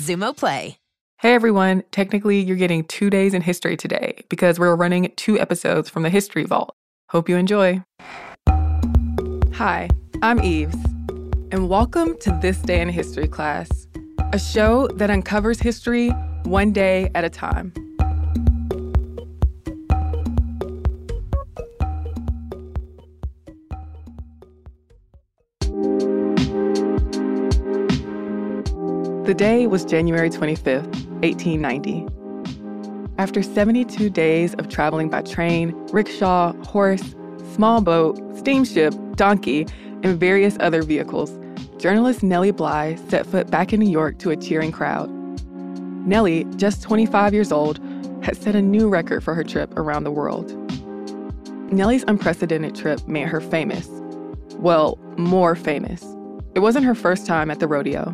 Xumo Play. Hey everyone, technically you're getting two days in history today because we're running two episodes from the History Vault. Hope you enjoy. Hi, I'm Eves, and welcome to This Day in History class, a show that uncovers history one day at a time. The day was January 25th, 1890. After 72 days of traveling by train, rickshaw, horse, small boat, steamship, donkey, and various other vehicles, journalist Nellie Bly set foot back in New York to a cheering crowd. Nellie, just 25 years old, had set a new record for her trip around the world. Nellie's unprecedented trip made her famous. Well, more famous. It wasn't her first time at the rodeo.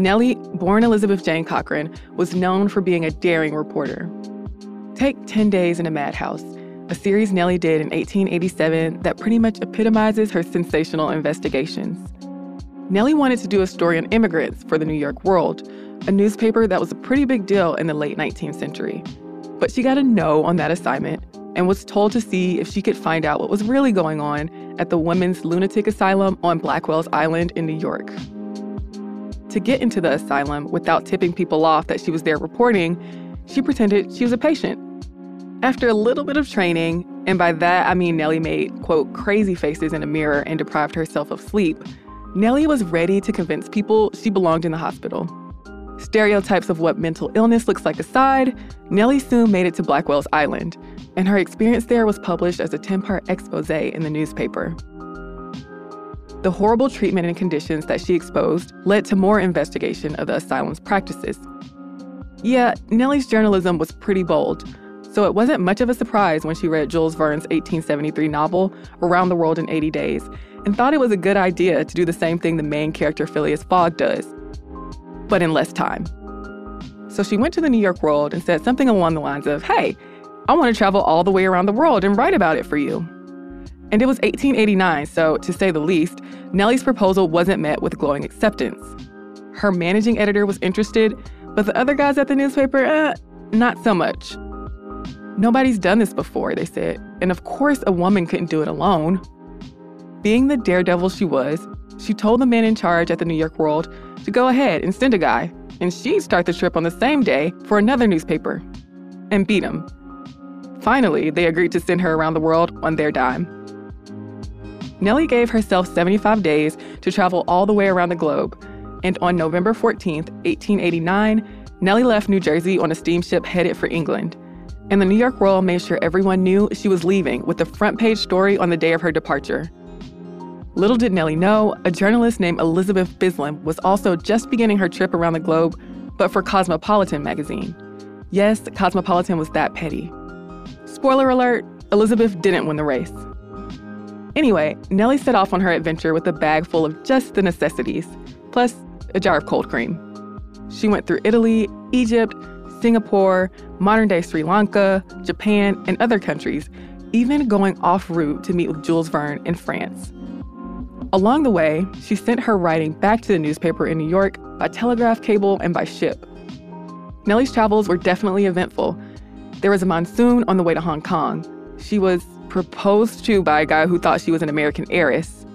Nellie, born Elizabeth Jane Cochran, was known for being a daring reporter. Take 10 Days in a Madhouse, a series Nellie did in 1887 that pretty much epitomizes her sensational investigations. Nellie wanted to do a story on immigrants for the New York World, a newspaper that was a pretty big deal in the late 19th century. But she got a no on that assignment and was told to see if she could find out what was really going on at the Women's Lunatic Asylum on Blackwell's Island in New York. To get into the asylum without tipping people off that she was there reporting, she pretended she was a patient. After a little bit of training, and by that I mean Nellie made, quote, crazy faces in a mirror and deprived herself of sleep, Nellie was ready to convince people she belonged in the hospital. Stereotypes of what mental illness looks like aside, Nellie soon made it to Blackwell's Island, and her experience there was published as a 10 part expose in the newspaper. The horrible treatment and conditions that she exposed led to more investigation of the asylum's practices. Yeah, Nellie's journalism was pretty bold, so it wasn't much of a surprise when she read Jules Verne's 1873 novel, Around the World in 80 Days, and thought it was a good idea to do the same thing the main character Phileas Fogg does, but in less time. So she went to the New York World and said something along the lines of, Hey, I want to travel all the way around the world and write about it for you. And it was 1889, so to say the least, Nellie's proposal wasn't met with glowing acceptance. Her managing editor was interested, but the other guys at the newspaper, eh, not so much. Nobody's done this before, they said, and of course a woman couldn't do it alone. Being the daredevil she was, she told the man in charge at the New York World to go ahead and send a guy, and she'd start the trip on the same day for another newspaper and beat him. Finally, they agreed to send her around the world on their dime. Nellie gave herself 75 days to travel all the way around the globe. And on November 14, 1889, Nellie left New Jersey on a steamship headed for England. And the New York World made sure everyone knew she was leaving with a front page story on the day of her departure. Little did Nellie know, a journalist named Elizabeth Bisland was also just beginning her trip around the globe, but for Cosmopolitan magazine. Yes, Cosmopolitan was that petty. Spoiler alert Elizabeth didn't win the race. Anyway, Nellie set off on her adventure with a bag full of just the necessities, plus a jar of cold cream. She went through Italy, Egypt, Singapore, modern day Sri Lanka, Japan, and other countries, even going off route to meet with Jules Verne in France. Along the way, she sent her writing back to the newspaper in New York by telegraph cable and by ship. Nellie's travels were definitely eventful. There was a monsoon on the way to Hong Kong. She was proposed to by a guy who thought she was an American heiress.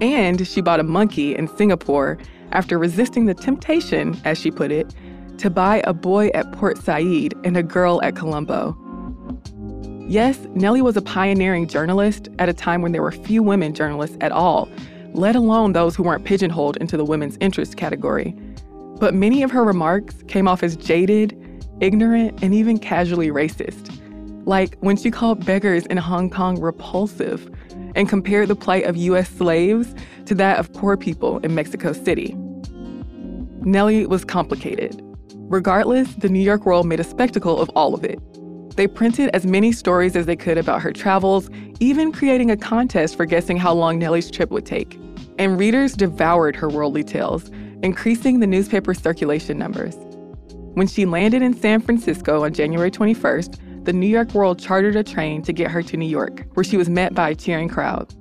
And she bought a monkey in Singapore after resisting the temptation, as she put it, to buy a boy at Port Said and a girl at Colombo. Yes, Nellie was a pioneering journalist at a time when there were few women journalists at all, let alone those who weren't pigeonholed into the women's interest category. But many of her remarks came off as jaded, ignorant, and even casually racist. Like when she called beggars in Hong Kong repulsive and compared the plight of US slaves to that of poor people in Mexico City. Nellie was complicated. Regardless, the New York World made a spectacle of all of it. They printed as many stories as they could about her travels, even creating a contest for guessing how long Nellie's trip would take. And readers devoured her worldly tales, increasing the newspaper's circulation numbers. When she landed in San Francisco on January 21st, the New York World chartered a train to get her to New York, where she was met by a cheering crowd.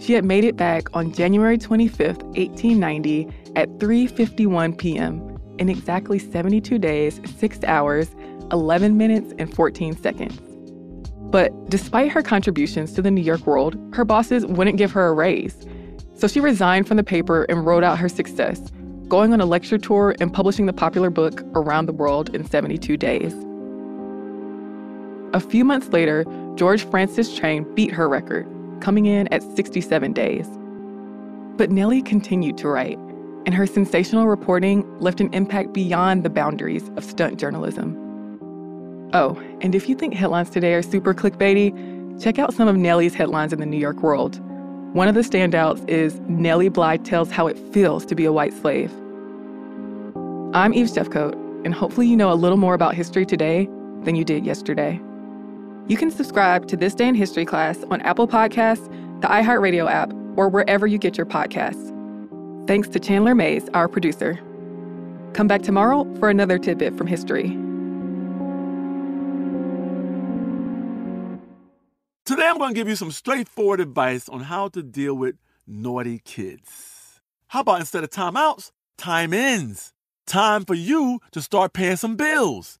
She had made it back on January 25, 1890 at 3:51 p.m. in exactly 72 days, 6 hours, 11 minutes and 14 seconds. But despite her contributions to the New York World, her bosses wouldn't give her a raise. So she resigned from the paper and wrote out her success, going on a lecture tour and publishing the popular book Around the World in 72 Days. A few months later, George Francis Train beat her record, coming in at 67 days. But Nellie continued to write, and her sensational reporting left an impact beyond the boundaries of stunt journalism. Oh, and if you think headlines today are super clickbaity, check out some of Nellie's headlines in the New York World. One of the standouts is Nellie Bly tells how it feels to be a white slave. I'm Eve Jeffcoat, and hopefully you know a little more about history today than you did yesterday. You can subscribe to This Day in History class on Apple Podcasts, the iHeartRadio app, or wherever you get your podcasts. Thanks to Chandler Mayes, our producer. Come back tomorrow for another tidbit from history. Today, I'm going to give you some straightforward advice on how to deal with naughty kids. How about instead of timeouts, time ins? Time for you to start paying some bills.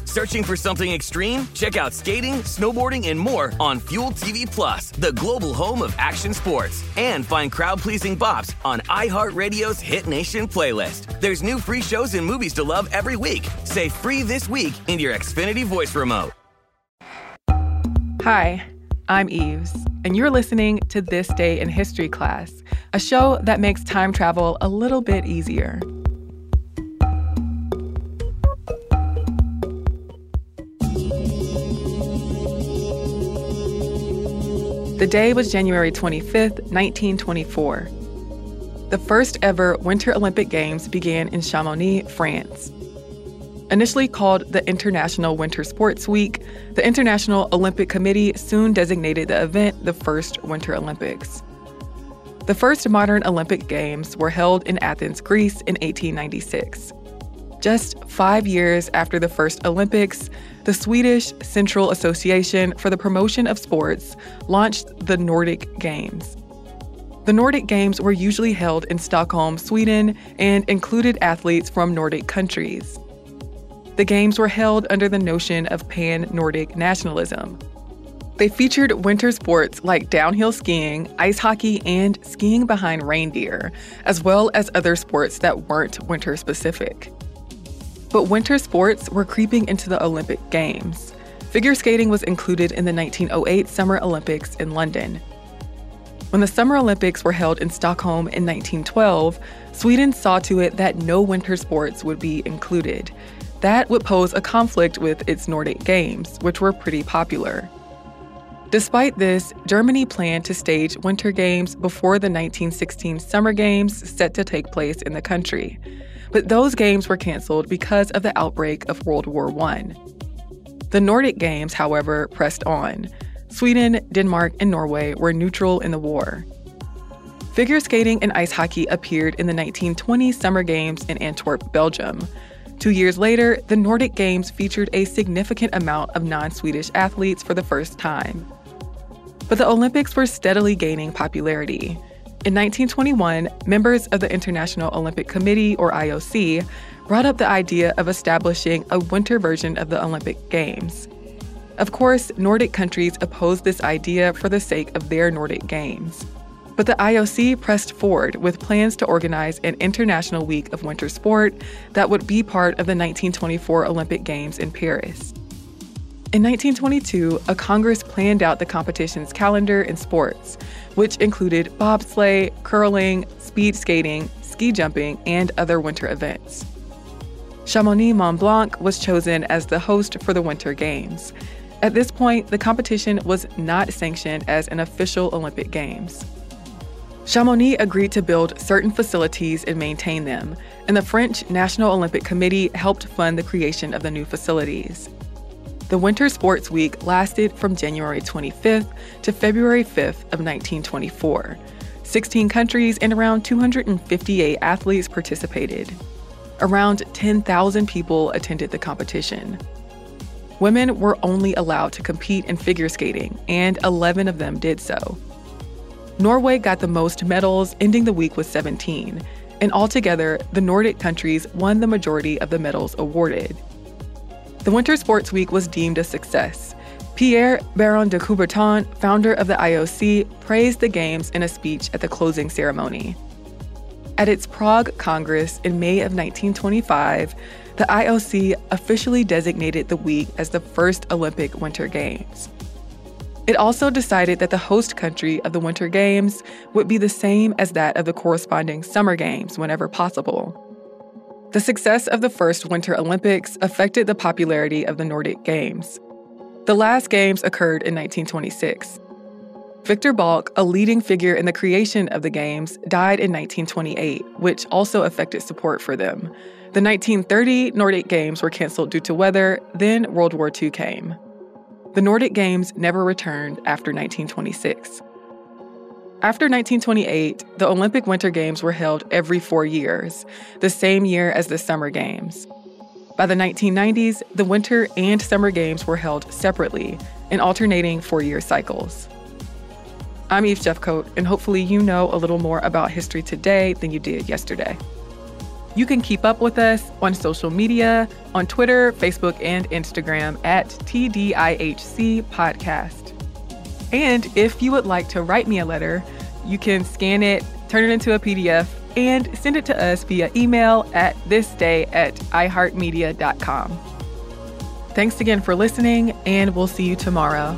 Searching for something extreme? Check out skating, snowboarding, and more on Fuel TV Plus, the global home of action sports. And find crowd-pleasing bops on iHeartRadio's Hit Nation playlist. There's new free shows and movies to love every week. Say free this week in your Xfinity voice remote. Hi, I'm Eves, and you're listening to This Day in History class, a show that makes time travel a little bit easier. The day was January 25th, 1924. The first ever Winter Olympic Games began in Chamonix, France. Initially called the International Winter Sports Week, the International Olympic Committee soon designated the event the first Winter Olympics. The first modern Olympic Games were held in Athens, Greece in 1896. Just five years after the first Olympics, the Swedish Central Association for the Promotion of Sports launched the Nordic Games. The Nordic Games were usually held in Stockholm, Sweden, and included athletes from Nordic countries. The Games were held under the notion of pan Nordic nationalism. They featured winter sports like downhill skiing, ice hockey, and skiing behind reindeer, as well as other sports that weren't winter specific. But winter sports were creeping into the Olympic Games. Figure skating was included in the 1908 Summer Olympics in London. When the Summer Olympics were held in Stockholm in 1912, Sweden saw to it that no winter sports would be included. That would pose a conflict with its Nordic Games, which were pretty popular. Despite this, Germany planned to stage Winter Games before the 1916 Summer Games set to take place in the country. But those games were canceled because of the outbreak of World War I. The Nordic Games, however, pressed on. Sweden, Denmark, and Norway were neutral in the war. Figure skating and ice hockey appeared in the 1920 Summer Games in Antwerp, Belgium. Two years later, the Nordic Games featured a significant amount of non Swedish athletes for the first time. But the Olympics were steadily gaining popularity. In 1921, members of the International Olympic Committee, or IOC, brought up the idea of establishing a winter version of the Olympic Games. Of course, Nordic countries opposed this idea for the sake of their Nordic Games. But the IOC pressed forward with plans to organize an international week of winter sport that would be part of the 1924 Olympic Games in Paris. In 1922, a Congress planned out the competition's calendar in sports, which included bobsleigh, curling, speed skating, ski jumping, and other winter events. Chamonix Mont Blanc was chosen as the host for the Winter Games. At this point, the competition was not sanctioned as an official Olympic Games. Chamonix agreed to build certain facilities and maintain them, and the French National Olympic Committee helped fund the creation of the new facilities. The Winter Sports Week lasted from January 25th to February 5th of 1924. 16 countries and around 258 athletes participated. Around 10,000 people attended the competition. Women were only allowed to compete in figure skating, and 11 of them did so. Norway got the most medals, ending the week with 17, and altogether, the Nordic countries won the majority of the medals awarded. The Winter Sports Week was deemed a success. Pierre Baron de Coubertin, founder of the IOC, praised the Games in a speech at the closing ceremony. At its Prague Congress in May of 1925, the IOC officially designated the week as the first Olympic Winter Games. It also decided that the host country of the Winter Games would be the same as that of the corresponding Summer Games whenever possible. The success of the first Winter Olympics affected the popularity of the Nordic Games. The last Games occurred in 1926. Viktor Balck, a leading figure in the creation of the Games, died in 1928, which also affected support for them. The 1930 Nordic Games were canceled due to weather, then World War II came. The Nordic Games never returned after 1926. After 1928, the Olympic Winter Games were held every four years, the same year as the Summer Games. By the 1990s, the Winter and Summer Games were held separately in alternating four year cycles. I'm Eve Jeffcoat, and hopefully, you know a little more about history today than you did yesterday. You can keep up with us on social media on Twitter, Facebook, and Instagram at TDIHC Podcast. And if you would like to write me a letter, you can scan it, turn it into a PDF, and send it to us via email at thisday at iheartmedia.com. Thanks again for listening, and we'll see you tomorrow.